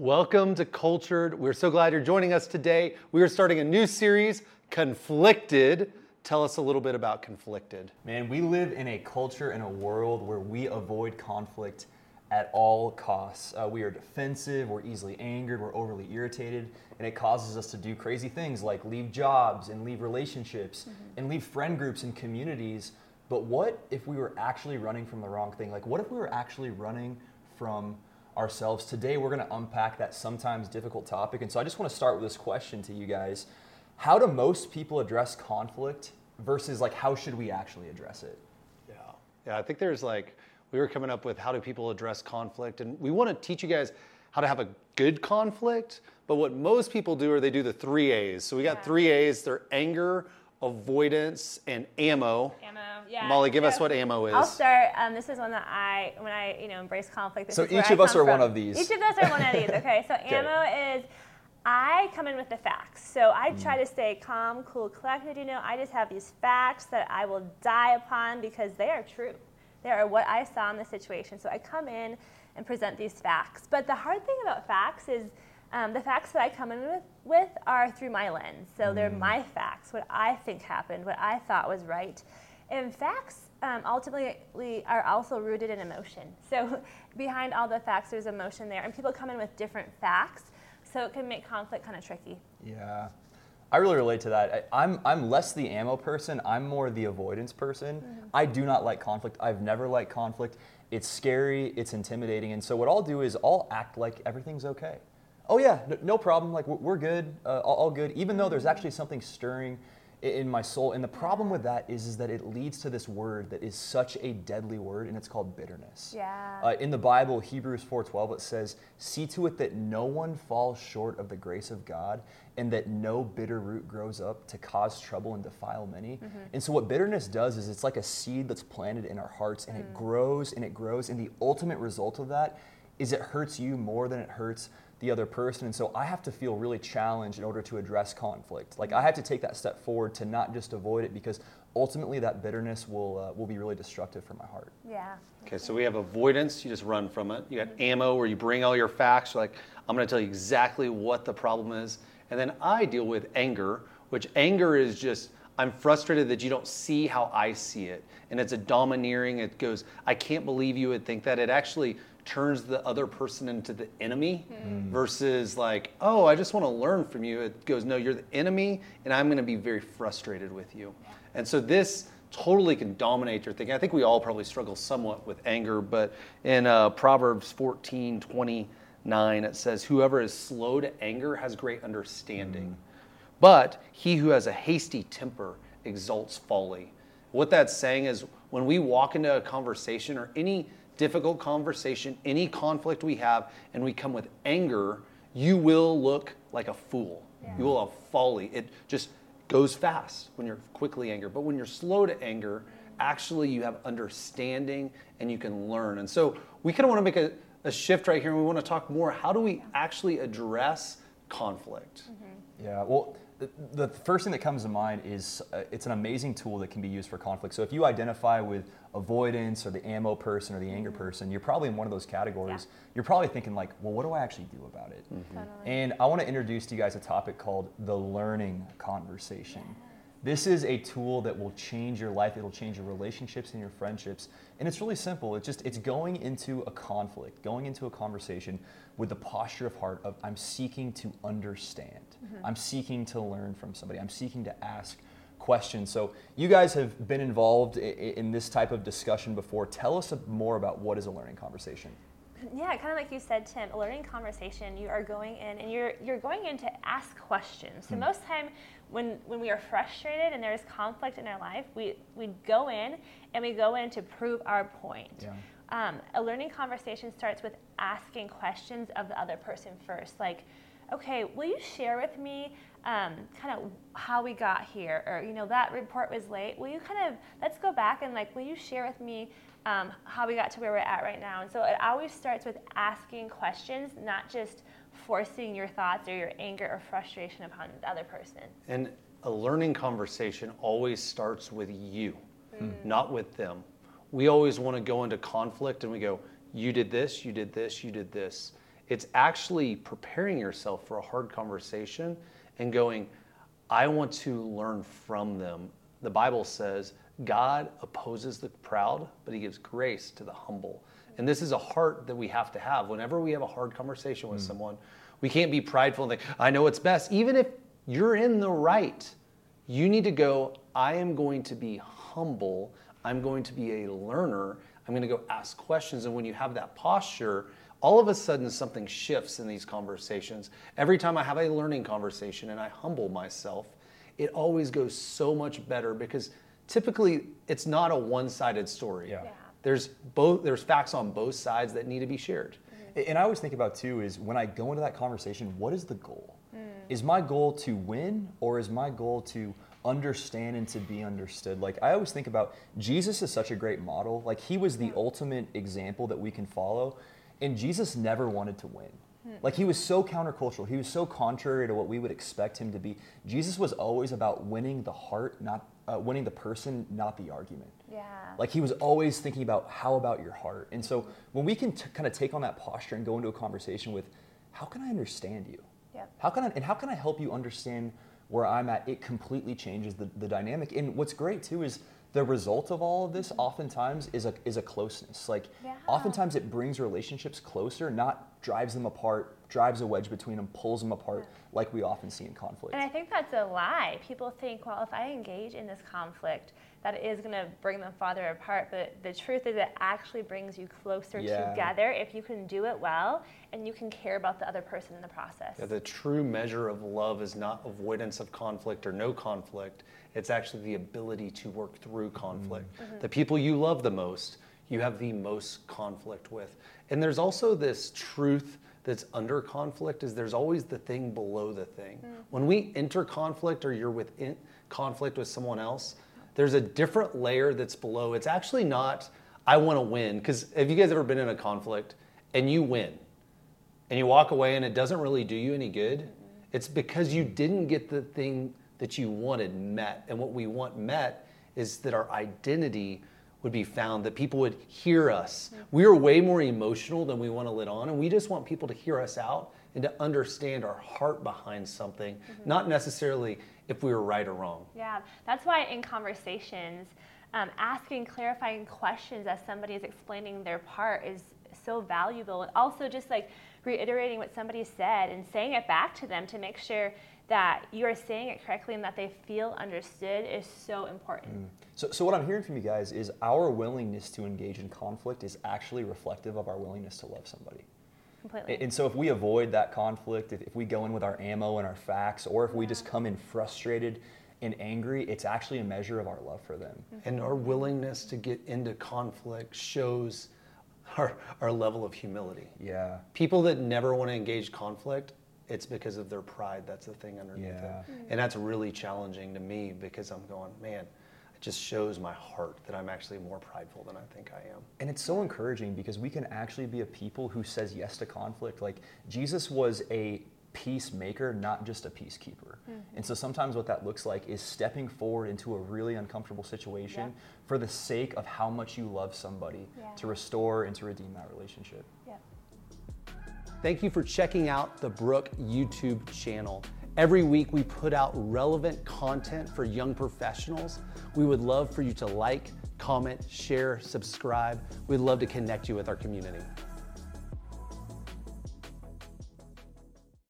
Welcome to Cultured. We're so glad you're joining us today. We are starting a new series, Conflicted. Tell us a little bit about Conflicted. Man, we live in a culture and a world where we avoid conflict at all costs. Uh, we are defensive, we're easily angered, we're overly irritated, and it causes us to do crazy things like leave jobs and leave relationships and leave friend groups and communities. But what if we were actually running from the wrong thing? Like, what if we were actually running from ourselves? Today, we're going to unpack that sometimes difficult topic. And so, I just want to start with this question to you guys How do most people address conflict versus, like, how should we actually address it? Yeah. Yeah, I think there's like, we were coming up with how do people address conflict, and we want to teach you guys how to have a good conflict. But what most people do are they do the three A's. So we got Yeah. three A's they're anger, avoidance, and ammo. Ammo, yeah. Molly, give us what ammo is. I'll start. Um, this is one that I, when I, you know, embrace conflict. This So is where each I of us come are one of these. Each of us are one of these. Okay, so ammo is. I come in with the facts. So I try Mm. to stay calm, cool, collected. You know, I just have these facts that I will die upon because they are true. They are what I saw in the situation. So I come in and present these facts. But the hard thing about facts is um, the facts that I come in with, with are through my lens. So they're my facts, what I think happened, what I thought was right. And facts um, ultimately are also rooted in emotion. So behind all the facts, there's emotion there. And people come in with different facts. So it can make conflict kind of tricky. Yeah. I really relate to that. I, I'm, I'm less the ammo person, I'm more the avoidance person. I do not like conflict. I've never liked conflict. It's scary, it's intimidating. And so, what I'll do is I'll act like everything's okay. Oh, yeah, no, no problem. Like, we're, good, uh, all, all good, even though there's actually something stirring in my soul. And the problem with that is, is that it leads to this word that is such a deadly word, and it's called bitterness. Yeah. Uh, in the Bible, Hebrews 4:12, it says, "See to it that no one falls short of the grace of God, and that no bitter root grows up to cause trouble and defile many." And so, what bitterness does is it's like a seed that's planted in our hearts, and it grows and it grows, and the ultimate result of that is it hurts you more than it hurts the other person. And so, I have to feel really challenged in order to address conflict. Like I have to take that step forward to not just avoid it, because ultimately that bitterness will uh, will be really destructive for my heart. yeah. Okay, so we have avoidance, you just run from it. You got ammo, where you bring all your facts, you're like, I'm going to tell you exactly what the problem is. And then I deal with anger, which anger is just, I'm frustrated that you don't see how I see it. And it's a domineering, it goes, I can't believe you would think that. It actually turns the other person into the enemy versus like, oh, I just want to learn from you. It goes, no, you're the enemy, and I'm going to be very frustrated with you. And so this totally can dominate your thinking. I think we all probably struggle somewhat with anger, but in uh, Proverbs 14 29, it says, Whoever is slow to anger has great understanding, but he who has a hasty temper exalts folly. What that's saying is when we walk into a conversation or any difficult conversation, any conflict we have, and we come with anger, you will look like a fool. You will have folly. It just goes fast when you're quickly angry. But when you're slow to anger, actually you have understanding and you can learn. And so we kind of want to make a, a shift right here and we want to talk more how do we actually address conflict? Mm-hmm. Yeah, well, the, the first thing that comes to mind is uh, it's an amazing tool that can be used for conflict. So if you identify with avoidance or the ammo person or the anger person, you're probably in one of those categories. You're probably thinking like, well, what do I actually do about it? And I want to introduce to you guys a topic called the learning conversation. This is a tool that will change your life. It'll change your relationships and your friendships. And it's really simple. It's just it's going into a conflict, going into a conversation with the posture of heart of I'm seeking to understand. Mm-hmm. I'm seeking to learn from somebody. I'm seeking to ask questions. So you guys have been involved in this type of discussion before. Tell us more about what is a learning conversation. Yeah, kind of like you said, Tim. A learning conversation. You are going in, and you're you're going in to ask questions. So most time, when when we are frustrated and there's conflict in our life, we we go in and we go in to prove our point. Yeah. Um, a learning conversation starts with asking questions of the other person first, like, okay, will you share with me um, kind of how we got here, or you know that report was late. Will you kind of let's go back and like, will you share with me um, how we got to where we're at right now? And so it always starts with asking questions, not just forcing your thoughts or your anger or frustration upon the other person. And a learning conversation always starts with you, not with them. We always want to go into conflict and we go, you did this, you did this, you did this. It's actually preparing yourself for a hard conversation and going, I want to learn from them. The Bible says God opposes the proud, but he gives grace to the humble. And this is a heart that we have to have. Whenever we have a hard conversation with mm. someone, we can't be prideful and think, I know what's best. Even if you're in the right, you need to go, I am going to be humble. I'm going to be a learner. I'm going to go ask questions. And when you have that posture, all of a sudden something shifts in these conversations. Every time I have a learning conversation and I humble myself, it always goes so much better because typically it's not a one-sided story. Yeah. yeah. There's both there's facts on both sides that need to be shared. Mm-hmm. And I always think about too is when I go into that conversation, what is the goal? Mm. Is my goal to win or is my goal to understand and to be understood. Like I always think about Jesus is such a great model. Like he was the ultimate example that we can follow. And Jesus never wanted to win. Like he was so countercultural. He was so contrary to what we would expect him to be. Jesus was always about winning the heart, not uh, winning the person, not the argument. Yeah. Like he was always thinking about how about your heart. And so when we can t- kind of take on that posture and go into a conversation with, how can I understand you? Yeah. How can I and how can I help you understand where I'm at, it completely changes the, the dynamic. And what's great too is the result of all of this mm-hmm. oftentimes is a, is a closeness. Like yeah. oftentimes it brings relationships closer, not drives them apart, drives a wedge between them, pulls them apart, yeah. like we often see in conflict. And I think that's a lie. People think, well, if I engage in this conflict, that is going to bring them farther apart. But the truth is, it actually brings you closer yeah. together if you can do it well and you can care about the other person in the process. Yeah, the true measure of love is not avoidance of conflict or no conflict. It's actually the ability to work through conflict. Mm-hmm. The people you love the most, you have the most conflict with. And there's also this truth that's under conflict is there's always the thing below the thing. Mm-hmm. When we enter conflict or you're within conflict with someone else, there's a different layer that's below. It's actually not I want to win because have you guys ever been in a conflict and you win? and you walk away and it doesn't really do you any good, it's because you didn't get the thing that you wanted met. And what we want met is that our identity would be found, that people would hear us. We are way more emotional than we want to let on, and we just want people to hear us out and to understand our heart behind something, mm-hmm. not necessarily if we were right or wrong. Yeah, that's why in conversations, um, asking clarifying questions as somebody is explaining their part is so valuable. And also just like reiterating what somebody said and saying it back to them to make sure that you are saying it correctly and that they feel understood is so important. Mm. So, so what I'm hearing from you guys is our willingness to engage in conflict is actually reflective of our willingness to love somebody. Completely. And so if we avoid that conflict, if, if we go in with our ammo and our facts, or if we just come in frustrated and angry, it's actually a measure of our love for them. Mm-hmm. And our willingness to get into conflict shows our, our level of humility. Yeah. People that never want to engage conflict, it's because of their pride. That's the thing underneath yeah. it. And that's really challenging to me because I'm going, man, it just shows my heart that I'm actually more prideful than I think I am. And it's so encouraging because we can actually be a people who says yes to conflict. Like Jesus was a peacemaker, not just a peacekeeper. Mm-hmm. And so sometimes what that looks like is stepping forward into a really uncomfortable situation yeah. for the sake of how much you love somebody yeah. to restore and to redeem that relationship. Thank you for checking out the Brook YouTube channel. Every week we put out relevant content for young professionals. We would love for you to like, comment, share, subscribe. We'd love to connect you with our community.